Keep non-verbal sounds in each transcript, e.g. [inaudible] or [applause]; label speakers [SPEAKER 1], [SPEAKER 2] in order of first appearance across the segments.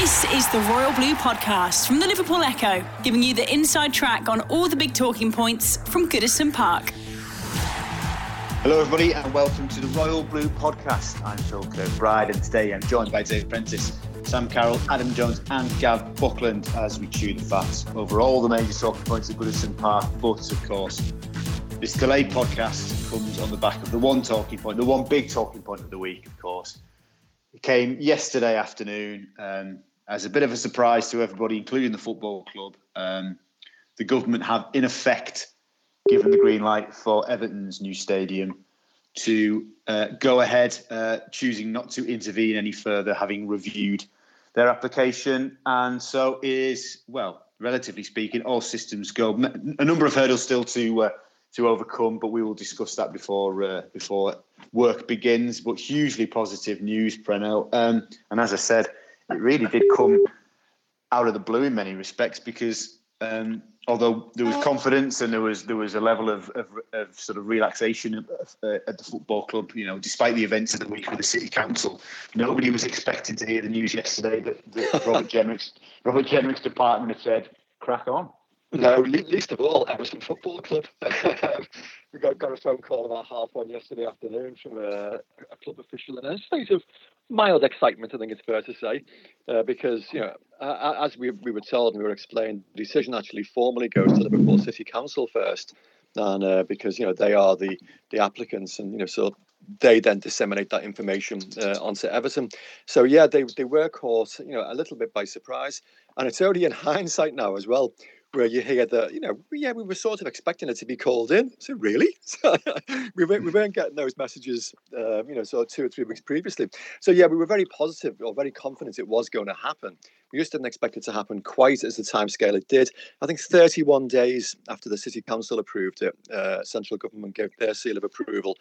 [SPEAKER 1] This is the Royal Blue Podcast from the Liverpool Echo, giving you the inside track on all the big talking points from Goodison Park.
[SPEAKER 2] Hello, everybody, and welcome to the Royal Blue Podcast. I'm Phil Kirkbride, and today I'm joined by Dave Prentice, Sam Carroll, Adam Jones, and Gav Buckland as we chew the fat over all the major talking points at Goodison Park. But, of course, this delayed podcast comes on the back of the one talking point, the one big talking point of the week, of course. It came yesterday afternoon um, as a bit of a surprise to everybody, including the football club. Um, the government have, in effect, given the green light for Everton's new stadium to uh, go ahead, uh, choosing not to intervene any further, having reviewed their application. And so is, well, relatively speaking, all systems go. A number of hurdles still to uh, to overcome, but we will discuss that before uh, before work begins. But hugely positive news, Preno. Um, and as I said, it really did come out of the blue in many respects because um, although there was confidence and there was there was a level of, of, of sort of relaxation uh, at the football club, you know, despite the events of the week with the city council, nobody was expecting to hear the news yesterday that, that Robert [laughs] Jenrick's Robert Jenrick's department had said, "Crack on."
[SPEAKER 3] No, least of all, Everton Football Club. [laughs] we got, got a phone call about half one yesterday afternoon from a, a club official in a state of mild excitement, I think it's fair to say, uh, because you know, uh, as we, we were told and we were explained, the decision actually formally goes to Liverpool City Council first, and uh, because you know they are the the applicants, and you know so they then disseminate that information uh, onto Everton. So yeah, they they were caught you know a little bit by surprise, and it's only in [laughs] hindsight now as well where you hear that, you know, yeah, we were sort of expecting it to be called in. [laughs] So really, we, weren't, we weren't getting those messages, um, you know, sort of two or three weeks previously. So yeah, we were very positive or very confident it was going to happen. We just didn't expect it to happen quite as the timescale it did. I think 31 days after the city council approved it, uh, central government gave their seal of approval,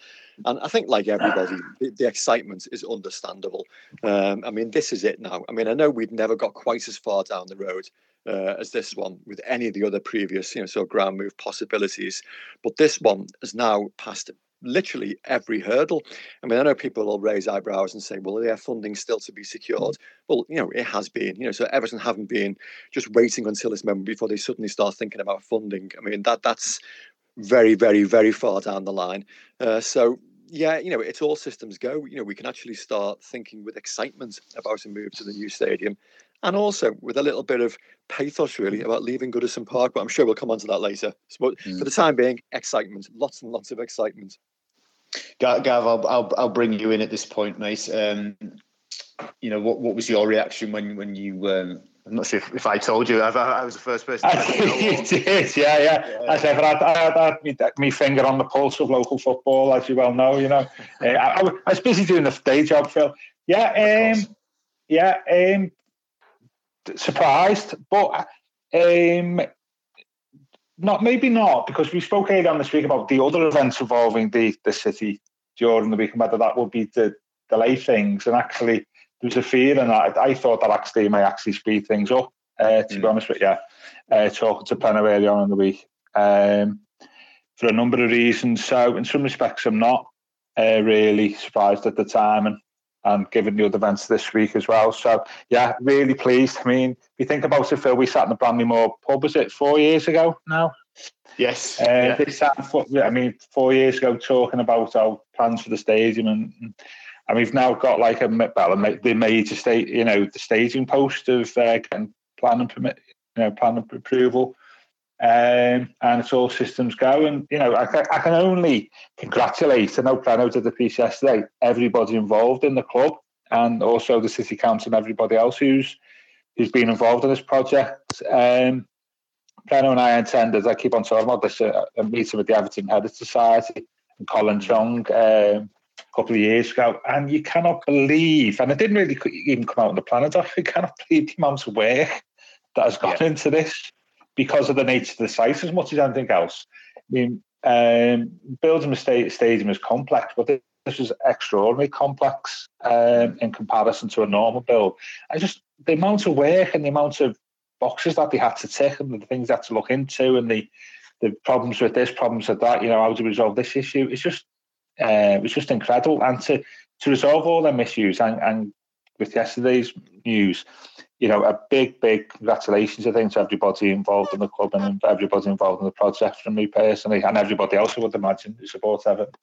[SPEAKER 3] and I think, like everybody, the, the excitement is understandable. Um, I mean, this is it now. I mean, I know we'd never got quite as far down the road uh, as this one with any of the other previous, you know, of ground move possibilities. But this one has now passed literally every hurdle. I mean, I know people will raise eyebrows and say, well, yeah, funding still to be secured. Well, you know, it has been, you know, so Everton haven't been just waiting until this moment before they suddenly start thinking about funding. I mean, that that's very, very, very far down the line. Uh, so yeah, you know, it's all systems go. You know, we can actually start thinking with excitement about a move to the new stadium and also with a little bit of pathos, really, about leaving Goodison Park. But I'm sure we'll come on to that later. But mm. for the time being, excitement, lots and lots of excitement.
[SPEAKER 2] Gav, I'll, I'll, I'll bring you in at this point, mate. Um, you know, what, what was your reaction when when you? Um, I'm not sure if, if I told you. I, I was the first person. [laughs]
[SPEAKER 4] you did, yeah, yeah. yeah. I said, I, I, I had me finger on the pulse of local football, as you well know. You know, uh, [laughs] I, I, was busy doing the day job, Phil. Yeah, um, yeah. Um, surprised, but um, not maybe not because we spoke earlier on this week about the other events involving the the city during the week and whether that would be to delay things. And actually, there was a fear, and I, I thought that actually may actually speed things up. Uh, to mm. be honest with you, uh, talking to Preno earlier on in the week um, for a number of reasons. So, in some respects, I'm not uh, really surprised at the time, and and given the other events this week as well. So yeah, really pleased. I mean, if you think about it, Phil, we sat in the Bramley Moore pub, was it four years ago now?
[SPEAKER 2] Yes.
[SPEAKER 4] Uh, yeah. They sat, I mean, four years ago talking about our plans for the stadium and, and we've now got like a, well, they made the major state, you know, the staging post of uh, getting plan and permit, you know, plan approval um, and it's all systems go. And you know, I, I can only congratulate. I know Preno did the piece yesterday. Everybody involved in the club, and also the city council and everybody else who's who's been involved in this project. Um, Preno and I attended. As I keep on talking about this. Uh, a meeting with the Everton Heritage Society and Colin Chong um, a couple of years ago, and you cannot believe. And it didn't really even come out on the planet. [laughs] You cannot believe the amount of work that has gone yeah. into this because of the nature of the site as much as anything else. I mean, um, building a stadium is complex, but this is extraordinarily complex um, in comparison to a normal build. I just the amount of work and the amount of boxes that they had to tick and the things they had to look into and the the problems with this, problems with that, you know, how to resolve this issue. It's just uh, it's just incredible. And to to resolve all them issues and, and with yesterday's news, you know, a big, big congratulations, I think, to everybody involved in the club and everybody involved in the project from me personally and everybody else I would imagine who supports Everton.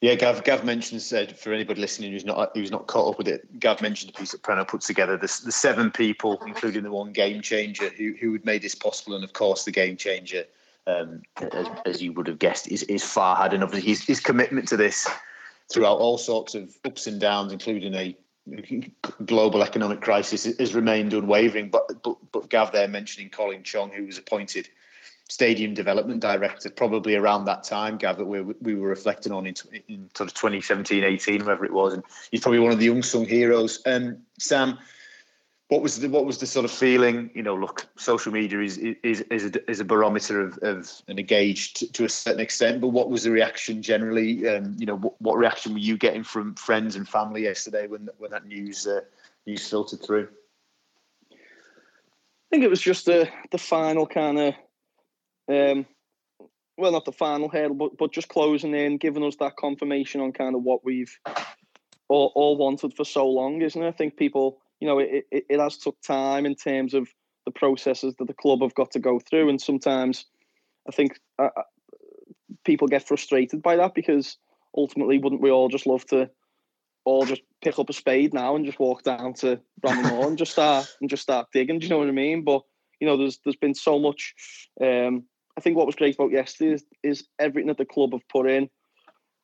[SPEAKER 2] Yeah, Gav, Gav mentioned said for anybody listening who's not who's not caught up with it, Gav mentioned a piece that Preno put together. The, the seven people, including the one game changer, who who had made this possible, and of course the game changer, um, as, as, you would have guessed, is is Farhad, and obviously his, his commitment to this throughout all sorts of ups and downs, including a global economic crisis, has remained unwavering. But but, but Gav there mentioning Colin Chong, who was appointed stadium development director probably around that time, Gav, that we, we were reflecting on in, in sort of 2017, 18, whatever it was. And he's probably one of the unsung heroes. Um, Sam, what was the what was the sort of feeling? You know, look, social media is is is a, is a barometer of, of gauge to, to, a certain extent. But what was the reaction generally? Um, you know, what, what, reaction were you getting from friends and family yesterday when when that news uh, news filtered through?
[SPEAKER 5] I think it was just the the final kind of um, well, not the final hurdle, but but just closing in, giving us that confirmation on kind of what we've all, all wanted for so long, isn't it? I think people, you know, it, it, it has took time in terms of the processes that the club have got to go through, and sometimes I think uh, uh people get frustrated by that because ultimately, wouldn't we all just love to all just pick up a spade now and just walk down to Bramley and just start and just start digging? Do you know what I mean? But you know, there's there's been so much um, I think what was great about yesterday is, is everything that the club have put in.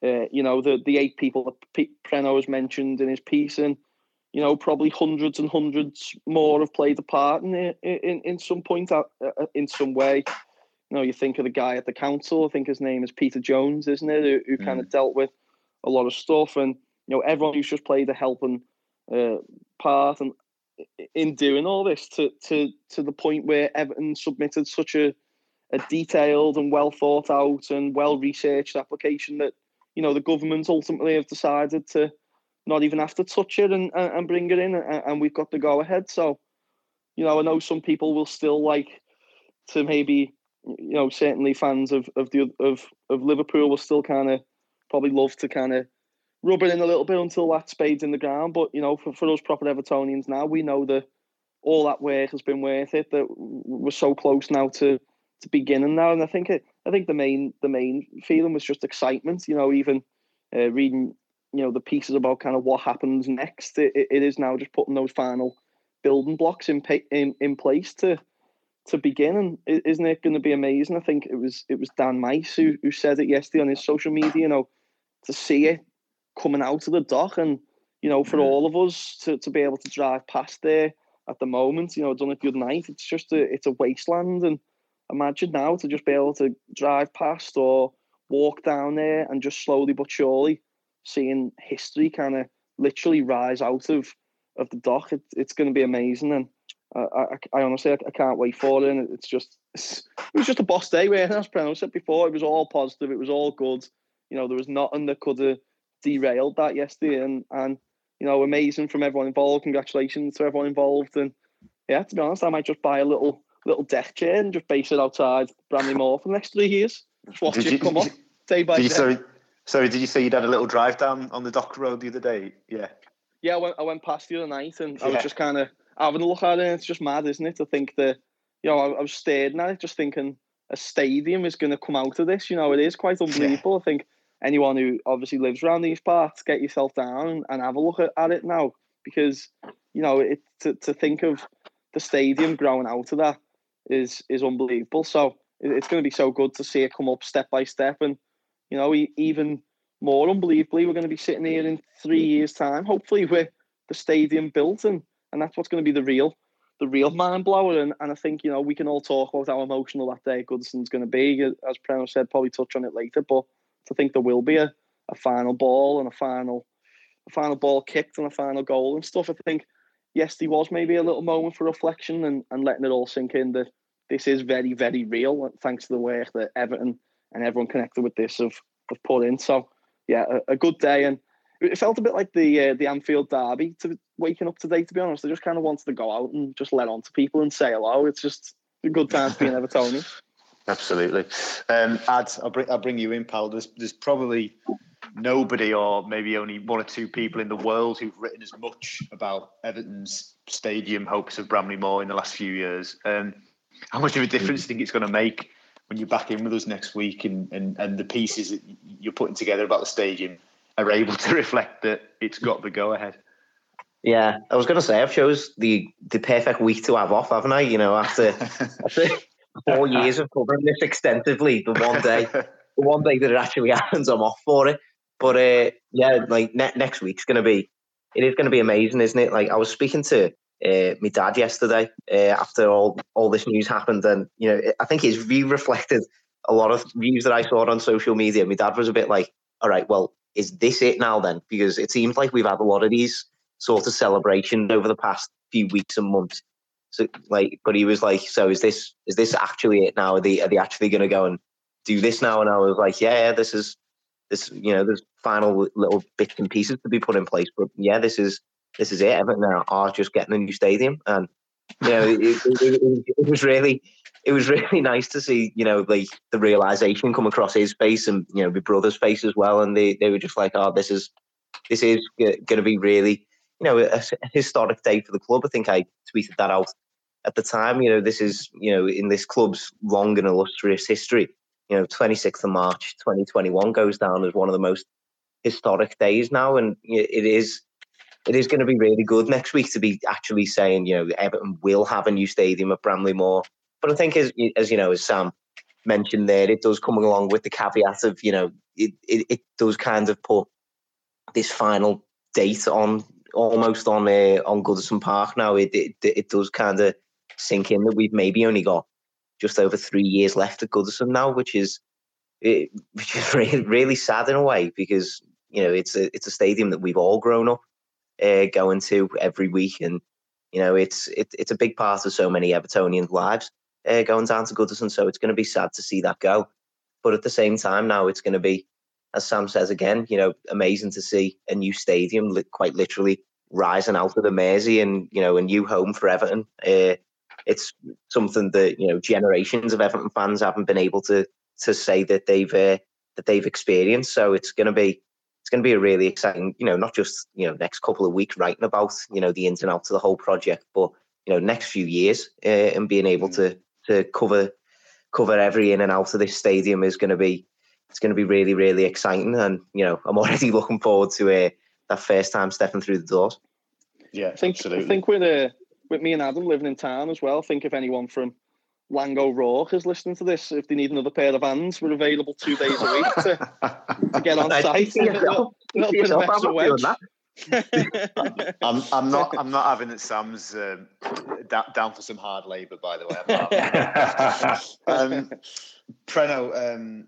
[SPEAKER 5] Uh, you know, the the eight people that P- Preno has mentioned in his piece, and you know, probably hundreds and hundreds more have played a part in in, in some point, uh, uh, in some way. You know, you think of the guy at the council. I think his name is Peter Jones, isn't it? Who, who mm. kind of dealt with a lot of stuff, and you know, everyone who's just played a helping uh, part, and in doing all this to to to the point where Everton submitted such a a detailed and well thought out and well researched application that you know the government ultimately have decided to not even have to touch it and and bring it in and, and we've got to go ahead so you know i know some people will still like to maybe you know certainly fans of of the of of liverpool will still kind of probably love to kind of rub it in a little bit until that spade's in the ground but you know for, for us proper evertonians now we know that all that work has been worth it that we're so close now to to beginning now, and I think it, I think the main the main feeling was just excitement. You know, even uh, reading you know the pieces about kind of what happens next. It, it is now just putting those final building blocks in in in place to to begin, and isn't it going to be amazing? I think it was it was Dan Meis who who said it yesterday on his social media. You know, to see it coming out of the dock, and you know, for all of us to to be able to drive past there at the moment. You know, done the other night. It's just a it's a wasteland, and imagine now to just be able to drive past or walk down there and just slowly but surely seeing history kind of literally rise out of of the dock. It, it's going to be amazing, and I, I, I honestly I, I, can't wait for it. And it's just it's, [laughs] it was just a boss day. Where as I said before, it was all positive. It was all good. You know, there was nothing that could have derailed that yesterday, and and you know, amazing from everyone involved. Congratulations to everyone involved, and yeah, to be honest, I might just buy a little little deck chair and just base it outside Bramley [laughs] Moore for the next three years. Just watch did it you, come [laughs] up day by day.
[SPEAKER 2] Sorry, sorry, did you say you'd had a little drive down on the dock road the other day? Yeah.
[SPEAKER 5] Yeah, I went, I went past the other night and I was just kind of having a look at it. it's just mad, isn't it? To think that, you know, I, I was staring at it, just thinking a stadium is going to come out of this. You know, it is quite unbelievable. Yeah. I think anyone who obviously lives around these parts, get yourself down and, and have a look at, at it now because, you know, it to, to think of the stadium growing out of that is is unbelievable. So it's going to be so good to see it come up step by step, and you know, even more unbelievably, we're going to be sitting here in three years' time, hopefully with the stadium built, and and that's what's going to be the real the real mind blower. And, and I think you know we can all talk about how emotional that day Goodison's going to be, uh, as Preno said, probably touch on it later, but to think there will be a, a final ball and a final a final ball kicked and a final goal and stuff. I think yes, there was maybe a little moment for reflection and, and letting it all sink in that this is very, very real, thanks to the work that Everton and everyone connected with this have, have put in. So, yeah, a, a good day. And it felt a bit like the uh, the Anfield derby to waking up today, to be honest. I just kind of wanted to go out and just let on to people and say hello. It's just a good time to be an Evertonian. [laughs]
[SPEAKER 2] Absolutely. Um, Ad, I'll bring, I'll bring you in, pal. There's, there's probably nobody, or maybe only one or two people in the world who've written as much about Everton's stadium hopes of Bramley Moore in the last few years. Um, how much of a difference do you think it's going to make when you're back in with us next week and, and, and the pieces that you're putting together about the stadium are able to [laughs] reflect that it's got the go ahead?
[SPEAKER 6] Yeah, I was going to say I've chose the the perfect week to have off, haven't I? You know, after, [laughs] after four years of covering this extensively, the one day, the one day that it actually [laughs] happens, I'm off for it. But uh, yeah, like ne- next week's going to be, it is going to be amazing, isn't it? Like I was speaking to uh, my dad yesterday uh, after all all this news happened, and you know, I think his view reflected a lot of views that I saw on social media. My dad was a bit like, "All right, well, is this it now then?" Because it seems like we've had a lot of these sort of celebrations over the past few weeks and months. So like, but he was like, "So is this is this actually it now? Are they are they actually going to go and do this now?" And I was like, "Yeah, yeah, this is this. You know, there's final little bits and pieces to be put in place, but yeah, this is this is it. Everton are just getting a new stadium, and you know, it, it, it, it was really." It was really [laughs] nice to see, you know, like the realization come across his face and you know my brother's face as well, and they, they were just like, "Oh, this is this is going to be really you know, a, a historic day for the club. I think I tweeted that out at the time. You know, this is, you know, in this club's long and illustrious history, you know, 26th of March 2021 goes down as one of the most historic days now. And it is it is going to be really good next week to be actually saying, you know, Everton will have a new stadium at Bramley Moore. But I think, as, as you know, as Sam mentioned there, it does come along with the caveat of, you know, it, it, it does kind of put this final date on almost on uh, on Goodison Park now. It it, it does kind of sink in that we've maybe only got just over three years left at Goodison now, which is it, which is [laughs] really, really sad in a way because you know it's a it's a stadium that we've all grown up uh, going to every week, and you know it's it, it's a big part of so many Evertonian lives uh, going down to Goodison. So it's going to be sad to see that go, but at the same time now it's going to be as Sam says again, you know, amazing to see a new stadium, quite literally rising out of the Mersey and you know a new home for Everton. Uh, it's something that you know generations of Everton fans haven't been able to to say that they've uh, that they've experienced. So it's going to be it's going to be a really exciting, you know, not just you know next couple of weeks writing about you know the ins and outs of the whole project, but you know next few years uh, and being able to to cover cover every in and out of this stadium is going to be it's going to be really really exciting. And you know i'm [laughs] already looking forward to uh, that first time stepping through the doors.
[SPEAKER 2] Yeah
[SPEAKER 5] I think,
[SPEAKER 2] absolutely.
[SPEAKER 5] I think with uh, with me and Adam living in town as well, I think if anyone from Laing O'Rourke is listening to this, if they need another pair of hands, we're available two days a week to, to [laughs] get on site.
[SPEAKER 6] See yourself-
[SPEAKER 5] A little
[SPEAKER 6] see
[SPEAKER 5] bit of
[SPEAKER 6] I'm
[SPEAKER 5] extra
[SPEAKER 6] not
[SPEAKER 5] wedge.
[SPEAKER 6] that. [laughs]
[SPEAKER 2] I'm, I'm not I'm not having it Sam's um, da- down for some hard labour by the way I'm not having it. [laughs] um, Preno, um,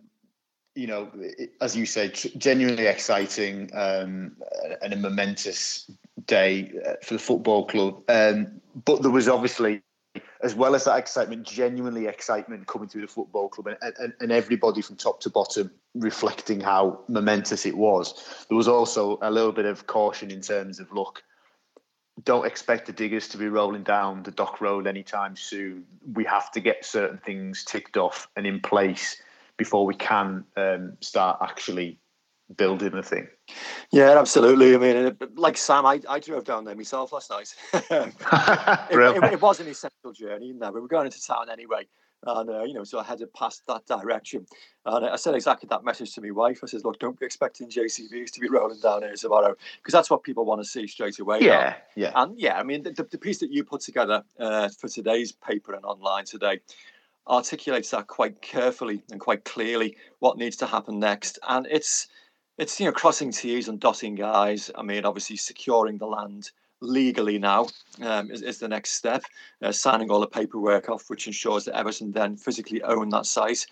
[SPEAKER 2] you know, it- as you say, tr- genuinely exciting um, and a momentous day uh, for the football club. Um, but there was obviously, as well as that excitement, genuinely excitement coming through the football club, and, and, and everybody from top to bottom reflecting how momentous it was. There was also a little bit of caution in terms of look. Don't expect the diggers to be rolling down the dock road anytime soon. We have to get certain things ticked off and in place before we can um, start actually building the thing.
[SPEAKER 3] Yeah, absolutely. I mean, like Sam, I, I drove down there myself last night. [laughs] it, it, [laughs] it was an essential journey, no, we were going into town anyway. And, uh, you know, so I headed past that direction. And I said exactly that message to my wife. I said, look, don't be expecting JCBs to be rolling down here tomorrow, because that's what people want to see straight away. now.
[SPEAKER 2] yeah, yeah.
[SPEAKER 3] And yeah, I mean, the, the piece that you put together uh, for today's paper and online today articulates that quite carefully and quite clearly what needs to happen next. And it's it's you know crossing T's and dotting I's. I mean, obviously securing the land legally now um, is, is the next step. Uh, signing all the paperwork off, which ensures that Everton then physically own that site.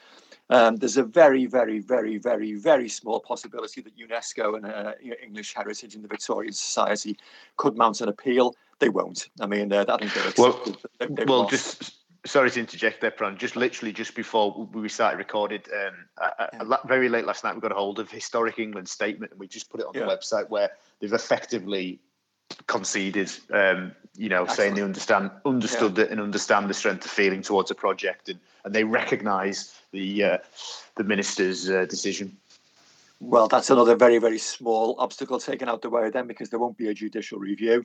[SPEAKER 3] Um, there's a very, very, very, very, very small possibility that UNESCO and uh, English Heritage and the Victorian Society could mount an appeal. They won't. I mean, uh, I think they're
[SPEAKER 2] Well.
[SPEAKER 3] They- they've
[SPEAKER 2] well,
[SPEAKER 3] lost.
[SPEAKER 2] just sorry to interject there, Pran. Just literally just before we started recorded, um, uh, uh, la- very late last night, we got a hold of Historic England statement, and we just put it on
[SPEAKER 3] Yeah.
[SPEAKER 2] the website where they've effectively conceded. Um, you know, saying they understand understood it and understand the strength of feeling towards a project, and, and they recognise the uh, the minister's uh, decision.
[SPEAKER 3] Well, that's another very, very small obstacle taken out the way then because there won't be a judicial review.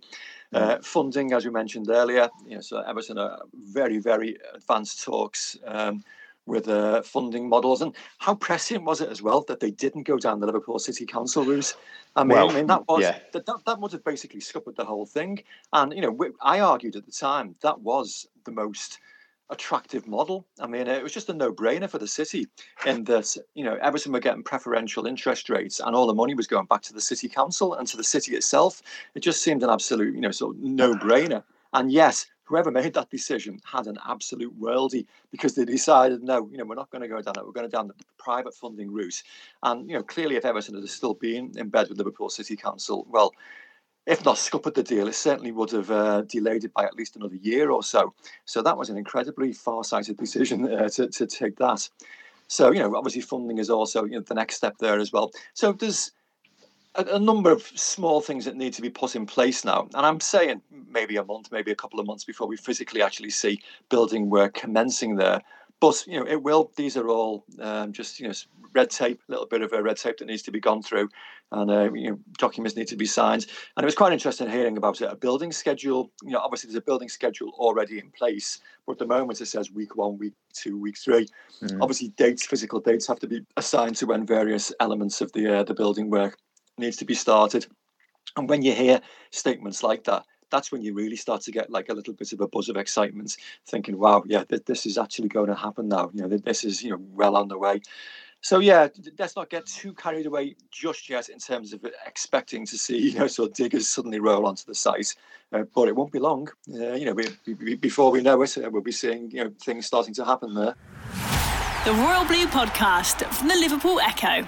[SPEAKER 3] Uh, funding, as we mentioned earlier, you know, so Everton are very, very advanced talks um, with uh, funding models. And how prescient was it as well that they didn't go down the Liverpool City Council route? I mean, well, I mean that was yeah. that, that, that would have basically scuppered the whole thing. And you know, I argued at the time that was the most attractive model. I mean, it was just a no-brainer for the city in that you know Everton were getting preferential interest rates, and all the money was going back to the city council and to the city itself. It just seemed an absolute, you know, sort of no-brainer. And yes, whoever made that decision had an absolute worldie because they decided, no, you know, we're not going to go down that. We're going to down the private funding route. And you know, clearly, if Everton had still been in bed with Liverpool City Council, well, if not scuppered the deal, it certainly would have uh, delayed it by at least another year or so. So that was an incredibly far-sighted decision uh, to, to take that. So you know, obviously, funding is also you know the next step there as well. So there's a, a, number of small things that need to be put in place now, and I'm saying maybe a month, maybe a couple of months before we physically actually see building work commencing there. But you know, it will. These are all um, just you know red tape, a little bit of a red tape that needs to be gone through, and uh, you know documents need to be signed. And it was quite interesting hearing about it. A building schedule. You know, obviously there's a building schedule already in place, but at the moment it says week one, week two, week three. Mm. Obviously, dates, physical dates, have to be assigned to when various elements of the uh, the building work needs to be started. And when you hear statements like that, that's when you really start to get like a little bit of a buzz of excitement, thinking, "Wow, yeah, th- this is actually going to happen now. You know, this is you know well on the way." So yeah, let's not get too carried away just yet in terms of expecting to see [laughs] you know sort of diggers suddenly roll onto the site, uh, but it won't be long. Uh, you know, we, we, before we know it, uh, we'll be seeing you know things starting to happen there.
[SPEAKER 1] The Royal Blue Podcast from the Liverpool Echo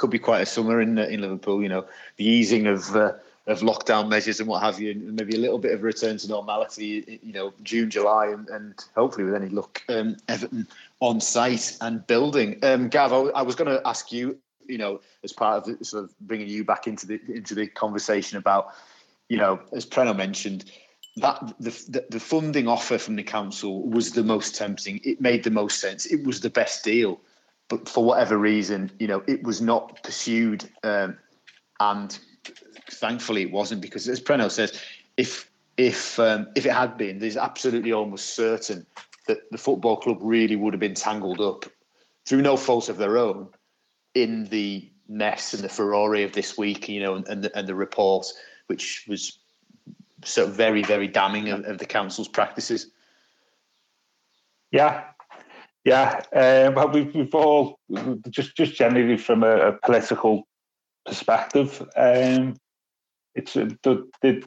[SPEAKER 2] could be quite a summer in in Liverpool. You know, the easing of uh, of lockdown measures and what have you, and maybe a little bit of return to normality. You know, June, July, and, and hopefully with any luck, um, Everton on site and building. Um, Gav, I, I was going to ask you. You know, as part of the, sort of bringing you back into the into the conversation about, you know, as Preno mentioned, that the, the, funding offer from the council was the most tempting. It made the most sense. It was the best deal but for whatever reason, you know, it was not pursued, um, and thankfully it wasn't because, as Preno says, if if um, if it had been, there's absolutely almost certain that the football club really would have been tangled up through no fault of their own in the mess and the furore of this week, you know, and, and the, and the report, which was so very, very damning of, of the council's practices.
[SPEAKER 4] Yeah, yeah, um, well, we've, we've all just just generally from a, a political perspective, um, it's it did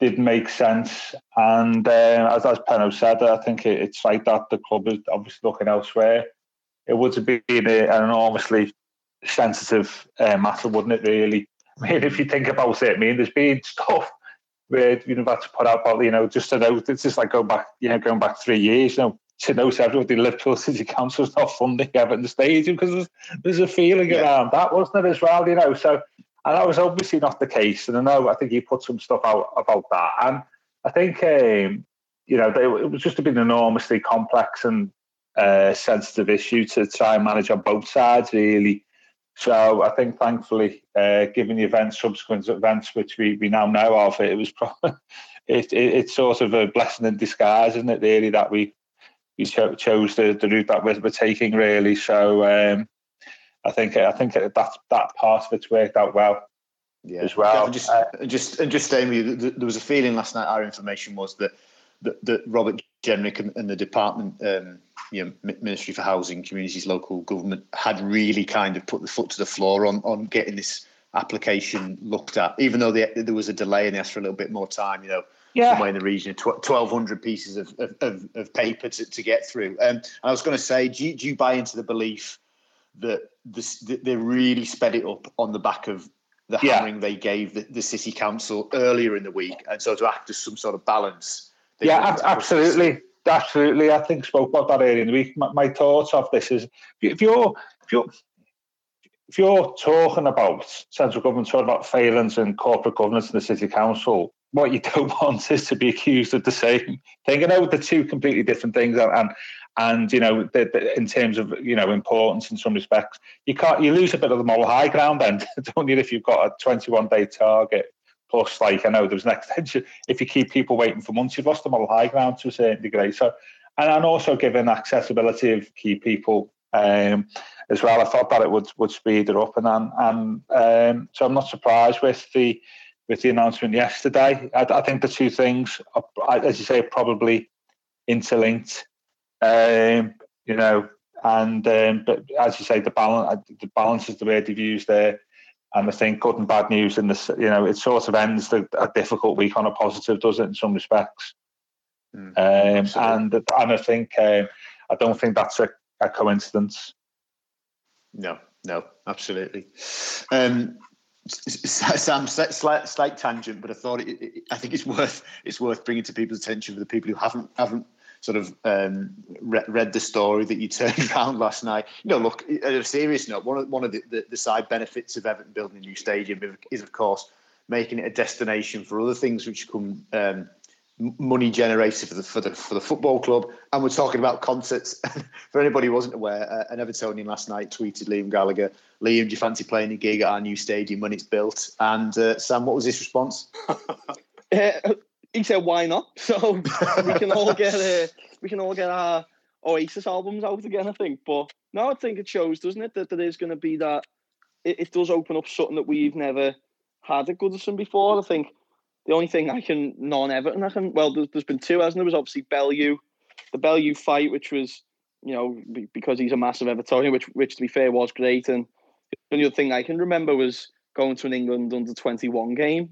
[SPEAKER 4] did make sense, and uh, as as Penno said, I think it, it's like that the club is obviously looking elsewhere. It would have been an enormously sensitive uh, matter, wouldn't it? Really, [laughs] I mean, if you think about it, I mean, there's been stuff where you know had to put out, you know, just to know it's just like going back, you know, going back three years, you know to know everybody Liverpool City Council's not funding [laughs] Everton Stadium because there's, there's a feeling yeah. around that, wasn't it, as well, you know? So, and that was obviously not the case. And I know, I think he put some stuff out about that. And I think, um, you know, they, it was just a been an enormously complex and uh, sensitive issue to try and manage on both sides, really. So I think, thankfully, uh, given the events, subsequent events, which we, we now know of, it, was probably [laughs] it, it, it's sort of a blessing in disguise, isn't it? Really, that we he cho- chose the, the route that we're, we're taking really. So um, I think I think that that part of it's worked out well. Yeah. As well,
[SPEAKER 2] just uh, just and just staying with you, there was a feeling last night. Our information was that that, that Robert Jenrick and, and the department, um, you know, Ministry for Housing, Communities, Local Government, had really kind of put the foot to the floor on on getting this application looked at, even though they, there was a delay and they asked for a little bit more time. You know, yeah. somewhere in the region of 1,200 pieces of, of, of, paper to, to get through. Um, and I was going to say, do you, do you buy into the belief that this, they really sped it up on the back of the yeah. hammering they gave the, the city council earlier in the week, and so to act as some sort of balance?
[SPEAKER 4] Yeah, absolutely. Absolutely, I think spoke about that earlier in the week. My, my thoughts of this is if you're if you're if you're talking about central government talking about failings and corporate governance in the city council, what you [laughs] don't want is to be accused of the same thing. I know they're two completely different things, and and you know, the, the, in terms of you know importance in some respects, you can't you lose a bit of the moral high ground then, [laughs] don't you? If you've got a 21 day target plus, like I know there was an extension. If you keep people waiting for months, you've lost the moral high ground to a certain degree. So, and and also given accessibility of key people um, as well, I thought that it would would speed it up, and and, and um, so I'm not surprised with the with the announcement yesterday. I, I think the two things, are, as you say, probably interlinked. Um, you know, and um, but as you say, the balance the balance is the word you've used there. And I think good and bad news in this, you know, it sort of ends the, a difficult week on a positive, does it, in some respects? Mm, um, and and I think um, I don't think that's a, a coincidence.
[SPEAKER 2] No, no, absolutely. Um, Sam, slight, slight tangent, but I thought it, it, I think it's worth it's worth bringing to people's attention for the people who haven't haven't sort of um, re- read the story that you [laughs] turned around last night. You know, look, at a serious note, one of, one of the, the, the side benefits of Everton building a new stadium is, of course, making it a destination for other things which come um, money generated for the for the for the football club. And we're talking about concerts. [laughs] for anybody who wasn't aware, uh, an Evertonian last night tweeted Liam Gallagher, "Liam, do you fancy playing a gig at our new stadium when it's built?" And uh, Sam, what was his response? [laughs]
[SPEAKER 5] uh, he said, "Why not?" [laughs] So we can all get uh, [laughs] we can all get our Oasis albums out again. I think, but no, I think it shows, doesn't it, that there is going to be that. It, it, does open up something that we've never had at Goodison before. I think the only thing I can non-Everton I can well, there's, there's been two, hasn't there? Was obviously Bellew, the Bellew fight, which was you know because he's a massive Evertonian, which which to be fair was great, and the only other thing I can remember was going to an England under 21 game,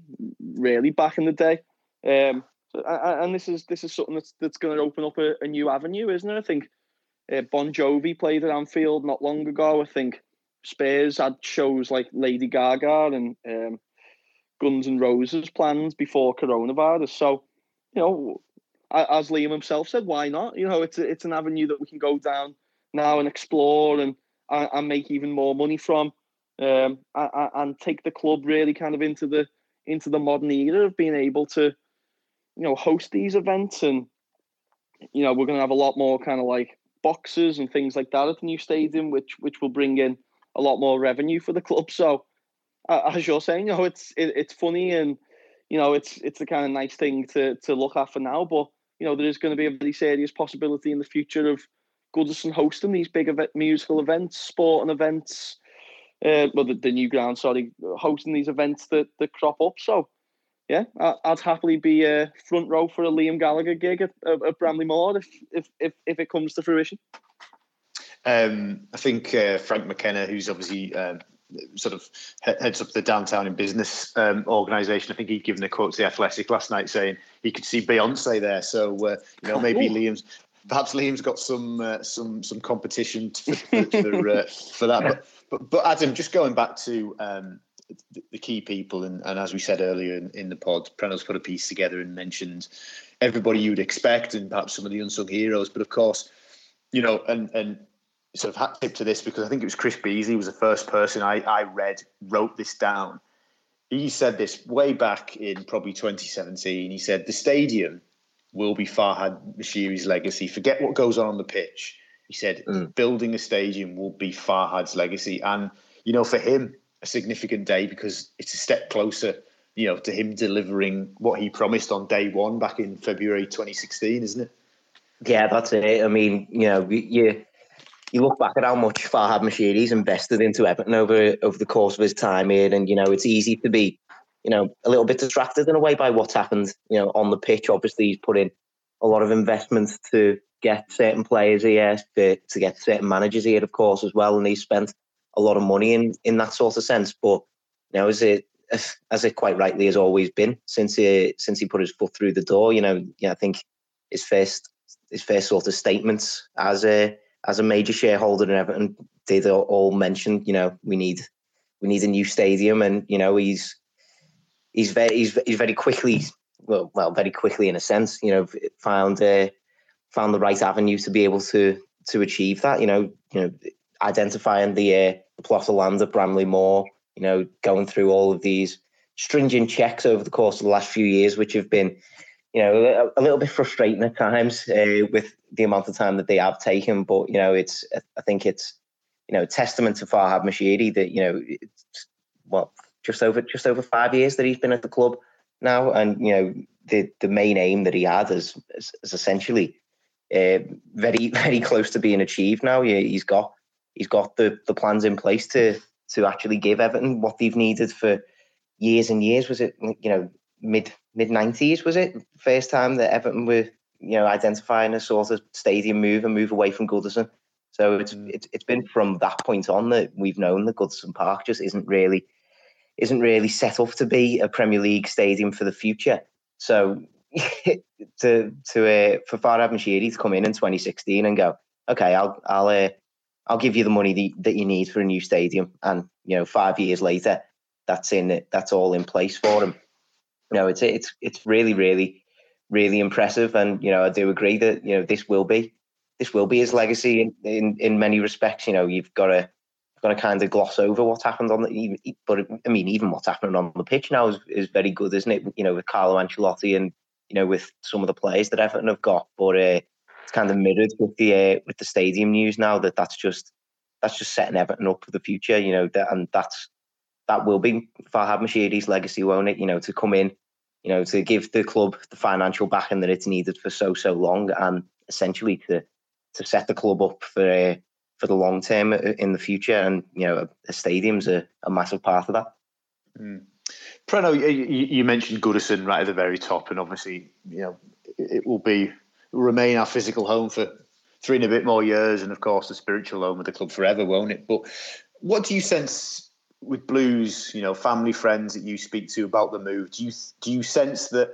[SPEAKER 5] really back in the day. Um, and this is this is something that's that's going to open up a, a, new avenue, isn't it? I think uh, Bon Jovi played at Anfield not long ago. I think Spurs had shows like Lady Gaga and um, Guns and Roses planned before coronavirus. So, you know, as Liam himself said, why not? You know, it's a, it's an avenue that we can go down now and explore and and, make even more money from, um, and, and take the club really kind of into the into the modern era of being able to you know, host these events, and you know, we're going to have a lot more kind of like boxes and things like that at the new stadium, which which will bring in a lot more revenue for the club. So, uh, as you're saying, [laughs] you know, it's it, it's funny and you know, it's it's the kind of nice thing to to look at for now, but you know, there is going to be a very serious possibility in the future of Goodison hosting these big event, musical events, sporting events. Uh, well, the, the new ground, sorry, hosting these events that, that crop up. So, yeah, I'd happily be a front row for a Liam Gallagher gig at, at Bramley Moore if, if if if it comes to fruition.
[SPEAKER 2] Um, I think uh, Frank McKenna, who's obviously um, sort of heads up the downtown in business um, organisation, I think he'd given a quote to the Athletic last night saying he could see Beyonce there. So uh, you know [laughs] maybe Liam's perhaps Liam's got some uh, some some competition for for, uh, for that. [laughs] But, but but Adam, just going back to um, the, the key people, and, and as we said earlier in, in the pod, Preno's put a piece together and mentioned everybody you'd expect, and perhaps some of the unsung heroes. But of course, you know, and and sort of hat tip to this because I think it was Chris Beesley was the first person I, I read wrote this down. He said this way back in probably 2017. He said the stadium will be Farhad Moshiri's legacy. Forget what goes on on the pitch. He said mm. building a stadium will be Farhad's legacy, and you know, for him, a significant day because it's a step closer, you know, to him delivering what he promised on day one back in February 2016, isn't it?
[SPEAKER 6] Yeah, that's it. I mean, you know, you you look back at how much Farhad Moshiri's invested into Everton over over the course of his time here, and you know, it's easy to be, you know, a little bit distracted in a way by what's happened, you know, on the pitch. Obviously, he's put in a lot of investments to get certain players here, to, to get certain managers here, of course, as well, and he's spent a lot of money in in that sort of sense. But you know, as it [laughs] as it quite rightly has always been since he since he put his foot through the door. You know, yeah, I think his first his first sort of statements as a as a major shareholder in Everton did all mention, you know, we need we need a new stadium, and you know, he's he's very he's, he's very quickly well well very quickly in a sense, you know, found uh, found the right avenue to be able to to achieve that. You know, you know, identifying the, uh, plot of land at Bramley Moore, you know, going through all of these stringent checks over the course of the last few years, which have been you know, a, little bit frustrating at times uh, with the amount of time that they have taken. But you know, it's I think it's you know a testament to Farhad Moshiri that you know it's what just over just over five years that he's been at the club now, and you know the the main aim that he had is is, is essentially uh, very [laughs] very close to being achieved now. Yeah, he's got he's got the the plans in place to to actually give Everton what they've needed for years and years. Was it you know mid mid nineties? Was it first time that Everton were you know identifying a sort of stadium move and move away from Goodison? So it's mm. it's it's been from that point on that we've known that Goodison Park just isn't really isn't really set up to be a Premier League stadium for the future. So [laughs] to to uh, for Farhad Moshiri to come in in 2016 and go, okay, I'll I'll uh, I'll give you the money that, that you need for a new stadium, and you know, five years later, that's in that's all in place for him. You know, it's it's it's really really really impressive, and you know, I do agree that you know this will be this will be his legacy in in, in many respects. You know, you've got to got to kind of gloss over what's happened on the but I mean even what's happening on the pitch now is, is very good, isn't it? You know, with Carlo Ancelotti and you know with some of the players that Everton have got, but uh, it's kind of mirrored with the uh, with the stadium news now that that's just that's just setting Everton up for the future. You know, that, and that's that will be Farhad Moshiri's legacy, won't it? You know, to come in, you know, to give the club the financial backing that it's needed for so so long, and essentially to to set the club up for uh, for the long term in the future. And you know, a stadium's a, a massive part of that.
[SPEAKER 2] Mm. Preno, you mentioned Goodison right at the very top, and obviously, you know, it will be remain our physical home for three and a bit more years, and of course the spiritual home of the club forever, won't it? But what do you sense with Blues? You know, family, friends that you speak to about the move. Do you do you sense that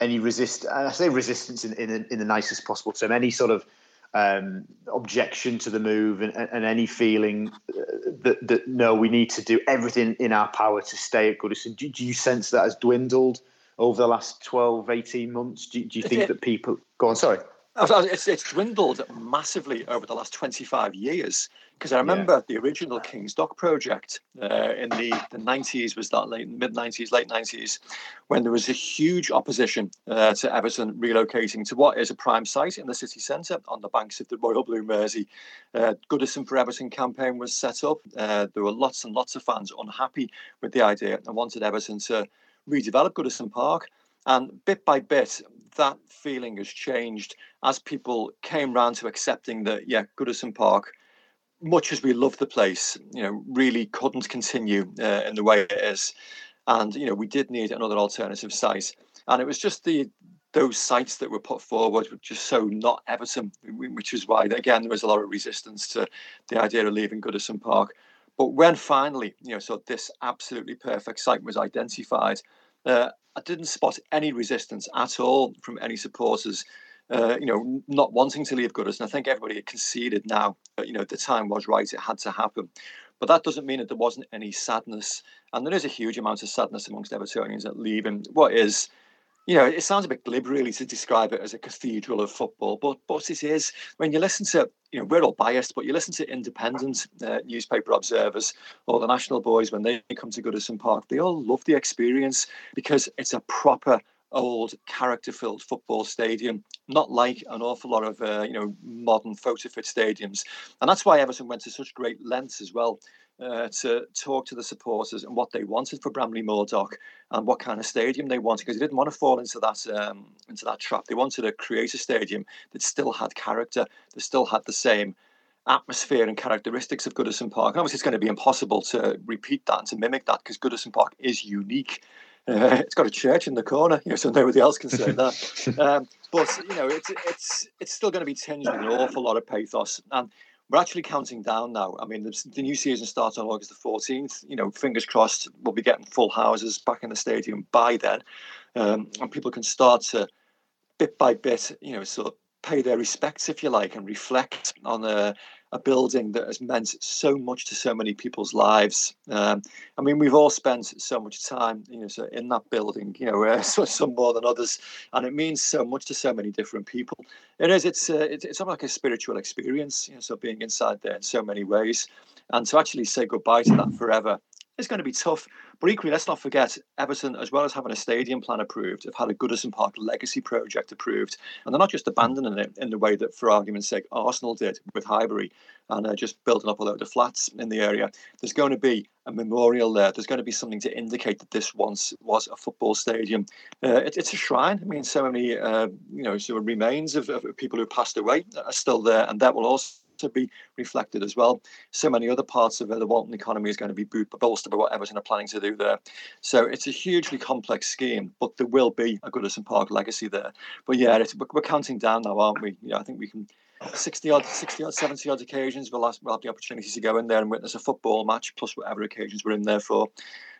[SPEAKER 2] any resist? I say resistance in in, in the nicest possible term. Any sort of um, objection to the move and, and any feeling uh, that, that no, we need to do everything in our power to stay at Goodison. Do, do you sense that has dwindled over the last 12, 18 months? Do, do you think that people go on? Sorry.
[SPEAKER 3] It's, it's dwindled massively over the last 25 years because I remember yeah. the original King's Dock project uh, in the, the 90s, was that late mid 90s, late 90s, when there was a huge opposition uh, to Everton relocating to what is a prime site in the city centre on the banks of the Royal Blue Mersey. Uh, Goodison for Everton campaign was set up. Uh, there were lots and lots of fans unhappy with the idea and wanted Everton to redevelop Goodison Park. And bit by bit, that feeling has changed as people came round to accepting that, yeah, Goodison Park, much as we love the place, you know, really couldn't continue uh, in the way it is. And, you know, we did need another alternative site. And it was just the those sites that were put forward were just so not Everton, which is why, again, there was a lot of resistance to the idea of leaving Goodison Park. But when finally, you know, so this absolutely perfect site was identified, uh, I didn't spot any resistance at all from any supporters. Uh, you know, not wanting to leave Goodison. I think everybody had conceded now. But, you know, the time was right; it had to happen. But that doesn't mean that there wasn't any sadness, and there is a huge amount of sadness amongst Evertonians at leaving what is you know, it sounds a bit glib really to describe it as a cathedral of football, but but it is. When you listen to, you know, we're all biased, but you listen to independent uh, newspaper observers or the national boys when they come to Goodison Park, they all love the experience because it's a proper old character-filled football stadium, not like an awful lot of uh, you know modern photo-fit stadiums, and that's why Everton went to such great lengths as well uh, to talk to the supporters and what they wanted for Bramley Moore Dock and what kind of stadium they wanted because they didn't want to fall into that um, into that trap. They wanted to create a stadium that still had character, that still had the same atmosphere and characteristics of Goodison Park. And obviously, it's going to be impossible to repeat that and to mimic that because Goodison Park is unique. Uh, [laughs] it's got a church in the corner, you know, so nobody else can say that. [laughs] um, but you know, it's it's it's still going to be tinged with an awful lot of pathos. And we're actually counting down now. I mean, the, the, new season starts on August the 14th. You know, fingers crossed, we'll be getting full houses back in the stadium by then. Um, and people can start to, bit by bit, you know, sort of pay their respects, if you like, and reflect on a, a building that has meant so much to so many people's lives. Um, I mean, we've all spent so much time, you know, in that building, you know, uh, [laughs] some more than others, and it means so much to so many different people. It is. It's uh, it's, it's like a spiritual experience, you know, so being inside there in so many ways, and to actually say goodbye to that forever it's going to be tough. But equally, let's not forget Everton, as well as having a stadium plan approved, have had a Goodison Park legacy project approved, and they're not just abandoning it in the way that, for argument's sake, Arsenal did with Highbury and uh, just building up a load of flats in the area. There's going to be a memorial there. There's going to be something to indicate that this once was a football stadium. Uh, it, it's a shrine. I mean, so many uh, you know of remains of, of people who passed away are still there, and that will also to be reflected as well. So many other parts of the Walton economy is going to be bolstered by what Everton are planning to do there. So it's a hugely complex scheme, but there will be a Goodison Park legacy there. But yeah, we're counting down now, aren't we? Yeah, I think we can 60 odd, 60 odd, 70 odd occasions we'll have, we'll have the opportunity to go in there and witness a football match, plus whatever occasions we're in there for.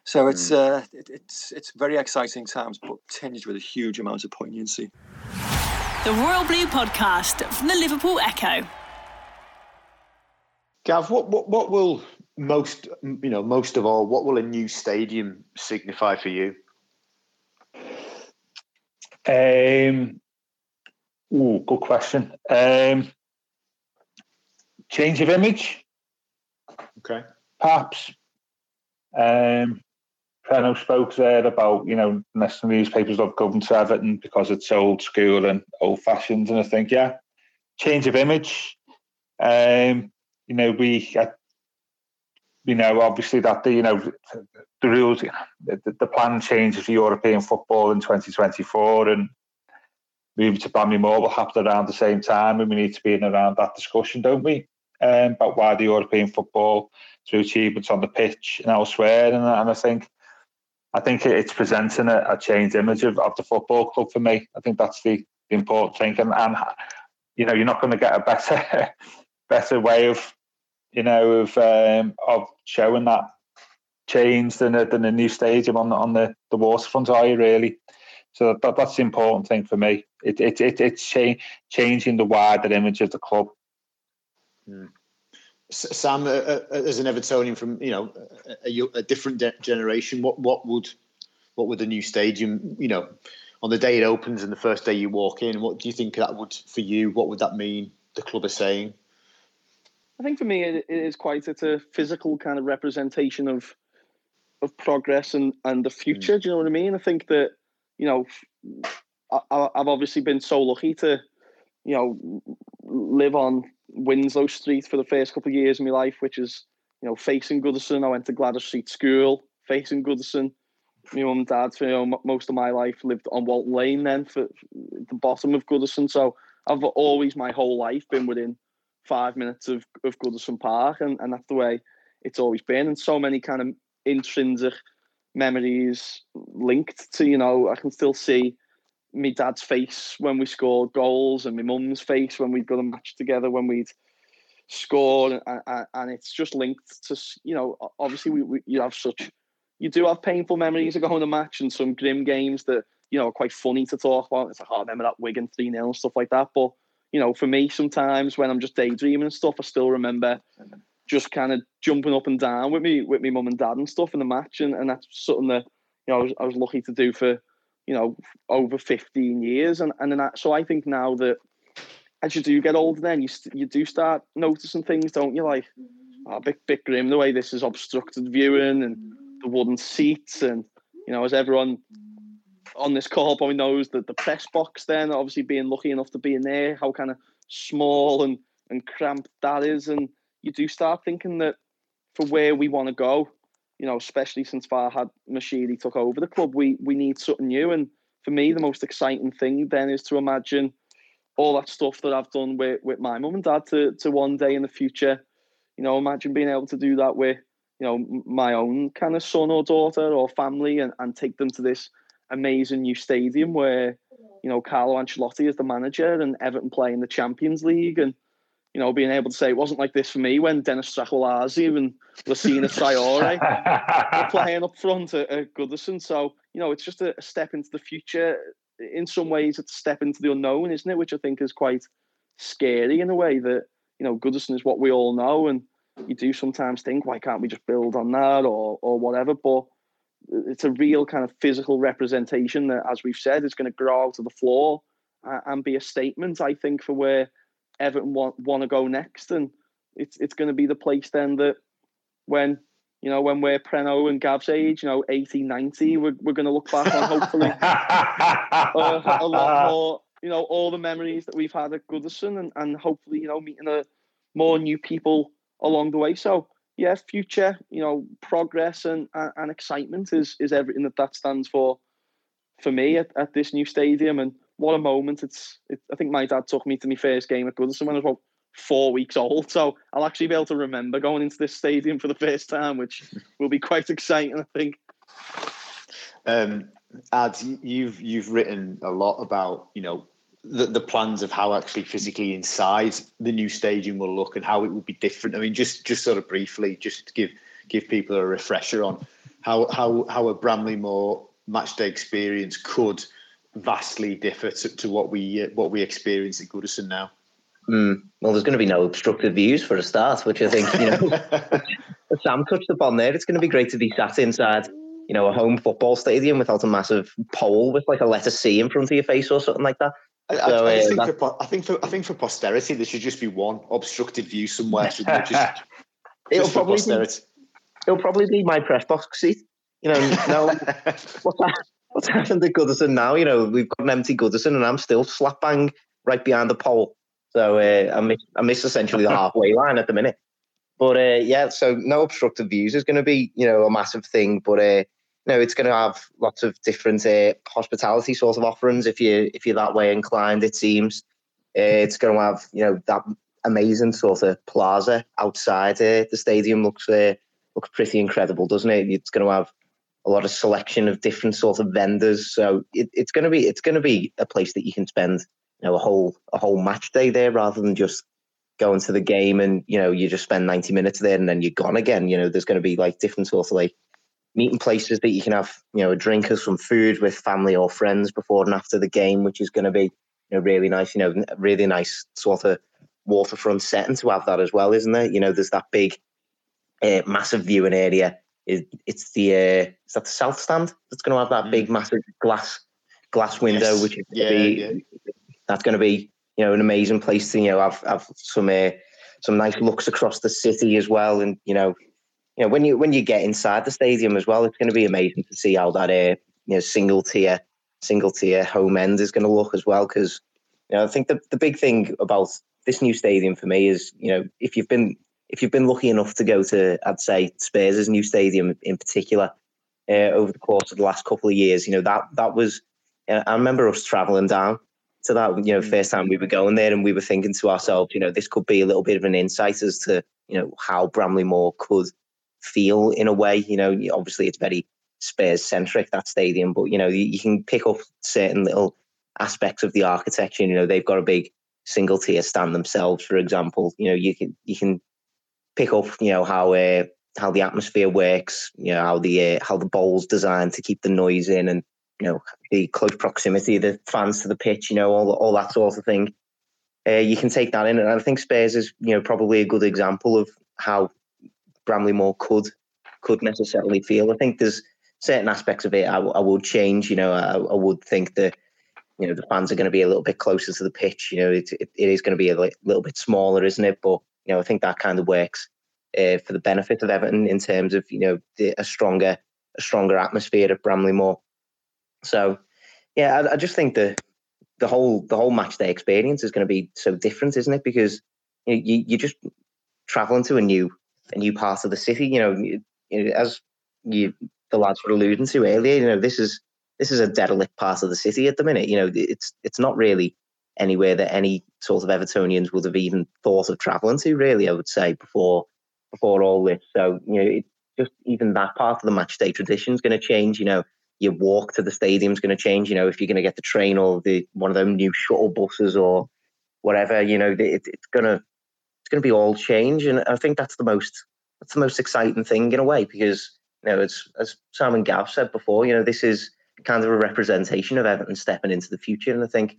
[SPEAKER 3] So it's mm. uh, it, it's it's very exciting times, but tinged with a huge amount of poignancy.
[SPEAKER 1] The Royal Blue Podcast from the Liverpool Echo.
[SPEAKER 2] Gav, what, what what will most you know most of all what will a new stadium signify for you?
[SPEAKER 4] Um, oh, good question. Um, change of image.
[SPEAKER 2] Okay.
[SPEAKER 4] Perhaps. Um, Preno spoke there about you know national newspapers love going to Everton because it's old school and old fashioned, and I think yeah, change of image. Um, you know, we, uh, you know, obviously that the, you know, the rules, the, the plan changes for European football in 2024 and moving to Bramley-Moore will happen around the same time and we need to be in around that discussion, don't we? Um, about why the European football through achievements on the pitch and elsewhere. And, and I think I think it's presenting a, a changed image of, of the football club for me. I think that's the, the important thing. And, and you know, you're not going to get a better [laughs] better way of you know of um, of showing that change than a, than a new stadium on the, on the, the waterfront are you really so that, that's the important thing for me it, it, it it's cha- changing the wider image of the club
[SPEAKER 2] mm. Sam, uh, uh, as an Evertonian from you know a, a different de- generation, what what would what would the new stadium you know on the day it opens and the first day you walk in, what do you think that would for you? What would that mean? The club is saying.
[SPEAKER 5] I think for me it, it is quite it's a physical kind of representation of of progress and and the future. Mm. Do you know what I mean? I think that you know I, I've obviously been so lucky to you know live on Winslow Street for the first couple of years of my life, which is you know facing Goodison. I went to Gwladys Street School facing Goodison. My mum and dad for you know, most of my life lived on Walton Lane then for, for the bottom of Goodison. So I've always my whole life been within five minutes of, of Goodison Park, and, and that's the way it's always been. And so many kind of intrinsic memories linked to, you know, I can still see my dad's face when we scored goals and my mum's face when we'd got a match together when we'd scored and, and, it's just linked to you know obviously we, we, you have such you do have painful memories of going to match and some grim games that you know are quite funny to talk about it's like oh, I remember that Wigan 3-0 and stuff like that but you know, for me, sometimes when I'm just daydreaming and stuff, I still remember just kind of jumping up and down with me with me mum and dad and stuff in the match, and, and that's something that you know I was, I was lucky to do for you know over 15 years, and and then that, so I think now that as you do get older, then you st- you do start noticing things, don't you? Like, mm-hmm. oh, a bit bit grim the way this is obstructed viewing and the wooden seats, and you know, as everyone on this call probably knows that the press box then obviously being lucky enough to be in there how kind of small and and cramped that is. And you do start thinking that for where we want to go you know especially since Farhad Moshiri took over the club we we need something new. And for me the most exciting thing then is to imagine all that stuff that I've done with with my mum and dad to to one day in the future. You know imagine being able to do that with you know my own kind of son or daughter or family and, and take them to this amazing new stadium where you know Carlo Ancelotti is the manager and Everton playing the Champions League and you know being able to say it wasn't like this for me when Denis Stracqualursi and Lacina Traore were [laughs] playing up front at, at Goodison. So you know it's just a, a step into the future. In some ways, it's a step into the unknown, isn't it? Which I think is quite scary in a way that you know Goodison is what we all know and you do sometimes think why can't we just build on that or or whatever but it's a real kind of physical representation that, as we've said, is going to grow out of the floor and be a statement. I think for where Everton want want to go next, and it's it's going to be the place then that when you know, when we're Preno and Gav's age, you know, 80, 90, we're, we're going to look back on hopefully [laughs] uh, a lot more, you know, all the memories that we've had at Goodison and, and hopefully, you know, meeting a, more new people along the way. So, yeah, future, you know, progress and, and, excitement is, is everything that that stands for for me at, at this new stadium. And what a moment. It's, it, I think my dad took me to my first game at Goodison when I was about four weeks old. So I'll actually be able to remember going into this stadium for the first time, which [laughs] will be quite exciting, I think.
[SPEAKER 2] Um, Ad, you've you've written a lot about you know the, the plans of how actually physically inside the new stadium will look and how it will be different. I mean, just just sort of briefly, just to give give people a refresher on how how how a Bramley-Moore matchday experience could vastly differ to, to what we uh, what we experience at Goodison now.
[SPEAKER 6] Mm. Well, there's going to be no obstructive views for a start, which I think you know [laughs] Sam touched upon there. It's going to be great to be sat inside, you know, a home football stadium without a massive pole with like a letter C in front of your face or something like that.
[SPEAKER 2] I, so, I, I, think for, I, think for, I think for posterity there should just be one obstructed view somewhere. Just, [laughs] just,
[SPEAKER 6] it'll probably be, it'll probably be my press box seat. You know, no, [laughs] what's, what's happened to Goodison now? You know, we've got an empty Goodison, and I'm still slap bang right behind the pole. So uh, I miss I miss essentially the [laughs] halfway line at the minute. But uh, yeah, so no obstructive views is going to be you know a massive thing. But uh, know it's going to have lots of different uh, hospitality sort of offerings if you if you're that way inclined. It seems uh, it's going to have you know that amazing sort of plaza outside uh, the stadium looks uh, looks pretty incredible, doesn't it? It's going to have a lot of selection of different sort of vendors. So it, it's going to be it's going to be a place that you can spend you know a whole a whole match day there rather than just going to the game and you know you just spend 90 minutes there and then you're gone again you know there's going to be like different sort of like meeting places that you can have you know a drink or some food with family or friends before and after the game which is going to be you know really nice you know really nice sort of waterfront setting to have that as well isn't there you know there's that big uh, massive viewing area it, it's the uh, is that the south stand that's going to have that big mm. massive glass glass window yes. which is yeah, be, yeah that's going to be you know an amazing place to you know have have some uh, some nice looks across the city as well, and you know you know when you when you get inside the stadium as well, it's going to be amazing to see how that uh, you know single tier single tier home end is going to look as well because you know I think the the big thing about this new stadium for me is you know if you've been if you've been lucky enough to go to I'd say Spurs' new stadium in particular uh, over the course of the last couple of years, you know that that was uh, I remember us traveling down to that. You know, mm. first time we were going there, and we were thinking to ourselves, you know, this could be a little bit of an insight as to you know how Bramley-Moore could feel in a way. You know, obviously it's very Spurs centric that stadium, but you know you, you can pick up certain little aspects of the architecture. You know, they've got a big single tier stand themselves, for example. You know, you can you can pick up you know how uh, how the atmosphere works. You know how the uh, how the bowl's designed to keep the noise in and you know, the close proximity of the fans to the pitch, you know, all all that sort of thing. Uh, you can take that in, and I think Spurs is, you know, probably a good example of how Bramley-Moore could could necessarily feel. I think there's certain aspects of it I, I would change. You know, I, I, would think that you know the fans are going to be a little bit closer to the pitch. You know, it, it, it is going to be a little bit smaller, isn't it? But you know, I think that kind of works uh, for the benefit of Everton in terms of you know the, a stronger a stronger atmosphere at Bramley-Moore. So, yeah, I, I just think the the whole the whole match day experience is going to be so different, isn't it? Because you, you you're just traveling to a new a new part of the city. You know, you, you know, as you the lads were alluding to earlier, you know, this is this is a derelict part of the city at the minute. You know, it's it's not really anywhere that any sort of Evertonians would have even thought of travelling to. Really, I would say before before all this. So you know, it, just even that part of the match day tradition is going to change. You know, your walk to the stadium is going to change. You know, if you're going to get the train or the one of them new shuttle buses or whatever, you know, it, it's gonna it's gonna be all change. And I think that's the most that's the most exciting thing in a way because you know, as as Simon Gav said before, you know, this is kind of a representation of Everton stepping into the future. And I think, you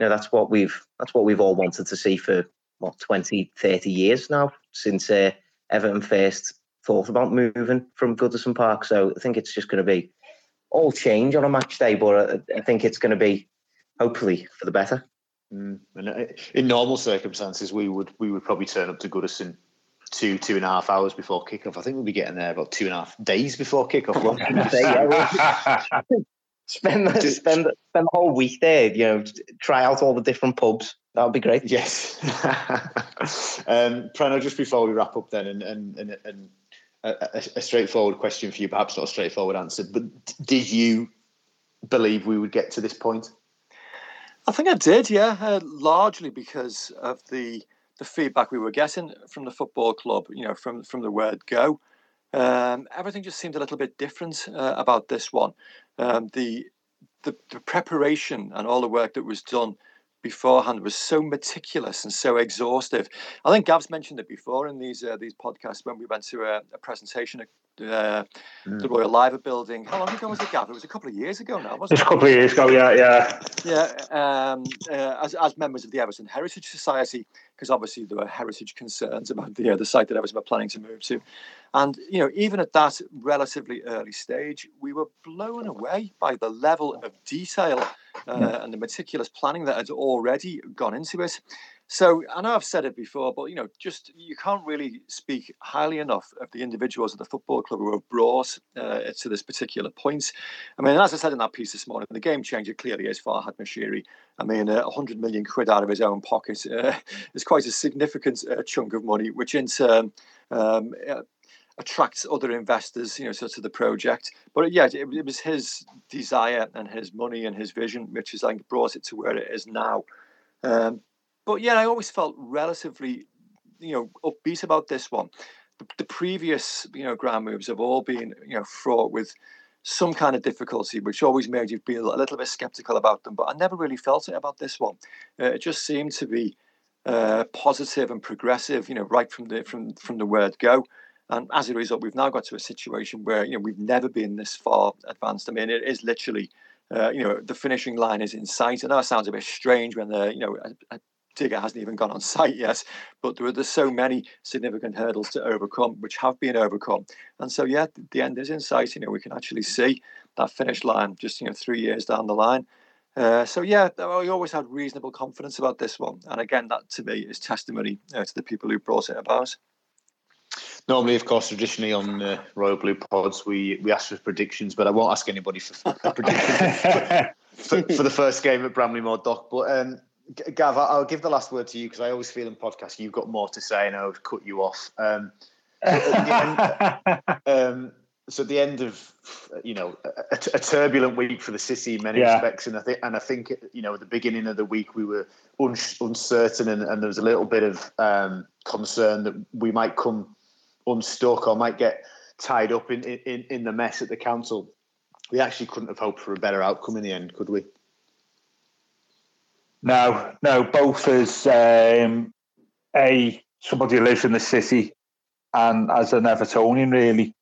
[SPEAKER 6] know, that's what we've that's what we've all wanted to see for what 20, 30 years now since uh, Everton first thought about moving from Goodison Park. So I think it's just going to be all change on a match day, but I think it's going to be hopefully for the better.
[SPEAKER 2] Mm. And uh, in normal circumstances, we would we would probably turn up to Goodison two two and a half hours before kickoff. I think we'll be getting there about two and a half days before kickoff. [laughs] [laughs]
[SPEAKER 6] spend the, spend spend the whole week there. You know, try out all the different pubs. That would be great.
[SPEAKER 2] Yes. [laughs] um, Preno, just before we wrap up, then, and and and, and a, a, straightforward question for you, perhaps not a straightforward answer, but did you believe we would get to this point?
[SPEAKER 3] I think I did, yeah, uh, largely because of the the feedback we were getting from the football club. You know, from from the word go, um, everything just seemed a little bit different uh, about this one. Um, the, the the preparation and all the work that was done beforehand was so meticulous and so exhaustive. I think Gav's mentioned it before in these uh, these podcasts when we went to a, a presentation at uh, mm. the Royal Liver Building. How long ago was it, Gav? It was a couple of years ago now, wasn't
[SPEAKER 4] it? a couple of years ago, yeah, yeah.
[SPEAKER 3] Yeah, um, uh, as, as members of the Everton Heritage Society, because obviously there were heritage concerns about the, uh, the site that Everton were planning to move to. And, you know, even at that relatively early stage, we were blown away by the level of detail uh, and the meticulous planning that had already gone into it. So I know I've said it before, but you know, just you can't really speak highly enough of the individuals at the football club who have brought uh, to this particular point. I mean, as I said in that piece this morning, the game changer clearly is Farhad Moshiri. I mean, uh, 100 million quid out of his own pocket uh, is quite a significant uh, chunk of money, which in turn um, uh, attracts other investors, you know, so to the project. But yeah, it, it, was his desire and his money and his vision which has like brought it to where it is now. Um, but yeah, I always felt relatively, you know, upbeat about this one. The, the previous, you know, ground moves have all been, you know, fraught with some kind of difficulty, which always made you be a little bit skeptical about them. But I never really felt it about this one. Uh, it just seemed to be uh, positive and progressive, you know, right from the from from the word go. And as a result, we've now got to a situation where you know we've never been this far advanced. I mean, it is literally, uh, you know, the finishing line is in sight. I know it sounds a bit strange when the you know a, a digger hasn't even gone on [laughs] site yet, but there are there's so many significant hurdles to overcome, which have been overcome. And so, yeah, the end is in sight. You know, we can actually see that finish line just you know three years down the line. Uh, so yeah, we always had reasonable confidence about this one, and again, that to me is testimony uh, to the people who brought it about.
[SPEAKER 2] Normally, of course, traditionally on uh, Royal Blue Pods, we we ask for predictions, but I won't ask anybody for, for [laughs] predictions for, for, for, the first game at Bramley Moore Dock. But um, Gav, I'll give the last word to you because I always feel in podcasts you've got more to say and I would cut you off. Um, so, at end, [laughs] um, so at the end of you know a, a turbulent week for the city in many yeah. respects, and I think and I think you know at the beginning of the week we were un- uncertain and, and, there was a little bit of um, concern that we might come unstuck or might get tied up in, in in the mess at the council. We actually couldn't have hoped for a better outcome in the end, could we?
[SPEAKER 4] No, no, both as um, a somebody who lives in the city and as an Evertonian, really.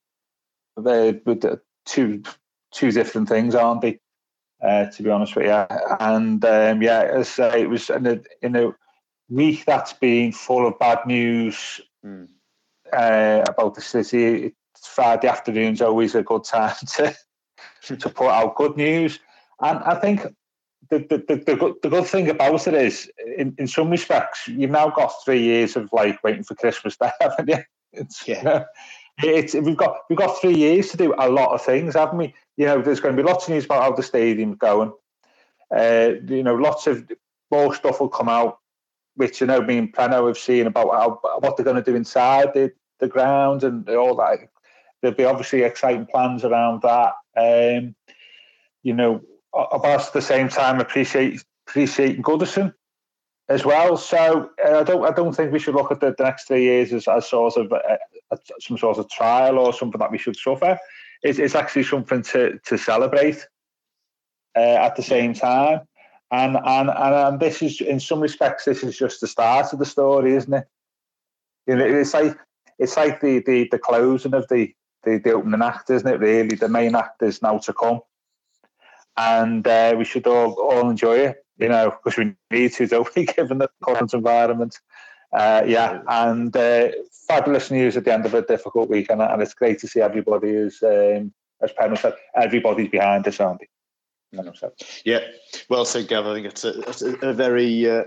[SPEAKER 4] They're two two different things, aren't they? Uh, to be honest with you, and um, yeah, as uh, it was in a, in a week that's been full of bad news mm. Uh, about the city. Friday afternoon's always a good time [laughs] to to put out good news, and I think the, the, the, good, the good thing about it is, in, in some respects, you've now got three years of like waiting for Christmas there, [laughs] haven't you? It's, yeah. You [laughs] know, it's we've got we've got three years to do a lot of things, haven't we? You know, there's going to be lots of news about how the stadium's going. Uh, you know, lots of more stuff will come out, which you know, me and Preno have seen about how, what they're going to do inside the, the ground and all that. There'll be obviously exciting plans around that. Um, you know, but at the same time appreciate appreciating Goodison as well. So uh, I don't I don't think we should look at the, the next three years as, as sort of a, some sort of trial or something that we should suffer. It's, it's actually something to to celebrate uh, at the same time. And, and and and this is in some respects this is just the start of the story, isn't it? You know, it's like it's like the the, the closing of the, the the opening act, isn't it? Really, the main act is now to come and uh, we should all, all enjoy it, you know, because we need to, [laughs] don't we, given the current environment. Uh, yeah, and uh, fabulous news at the end of a difficult week, and, and it's great to see everybody is, um, as Penn said, everybody's behind us, they?
[SPEAKER 2] Yeah, well said, Gav. I think it's a, it's a very uh,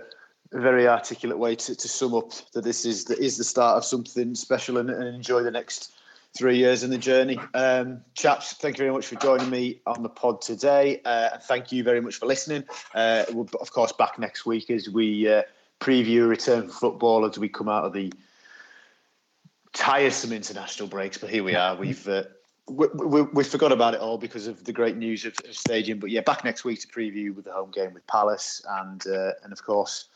[SPEAKER 2] very articulate way to, to sum up that this is the, is the start of something special and, and enjoy the next three years in the journey. Um, chaps, thank you very much for joining me on the pod today. Uh, and thank you very much for listening. Uh, we'll, of course, back next week as we uh, preview return football as we come out of the tiresome international breaks. But here we are. We've uh, we, we, we, forgot about it all because of the great news of, of, stadium. But yeah, back next week to preview with the home game with Palace, and uh, and of course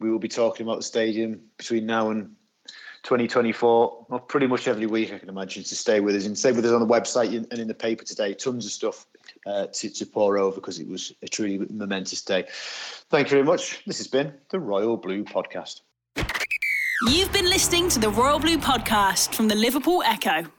[SPEAKER 2] we will be talking about the stadium between now and 2024. Well, pretty much every week I can imagine to stay with us and stay with us on the website and in the paper today. Tons of stuff uh, to, to pour over because it was a truly momentous day. Thank you very much. This has been the Royal Blue Podcast.
[SPEAKER 1] You've been listening to the Royal Blue Podcast from the Liverpool Echo.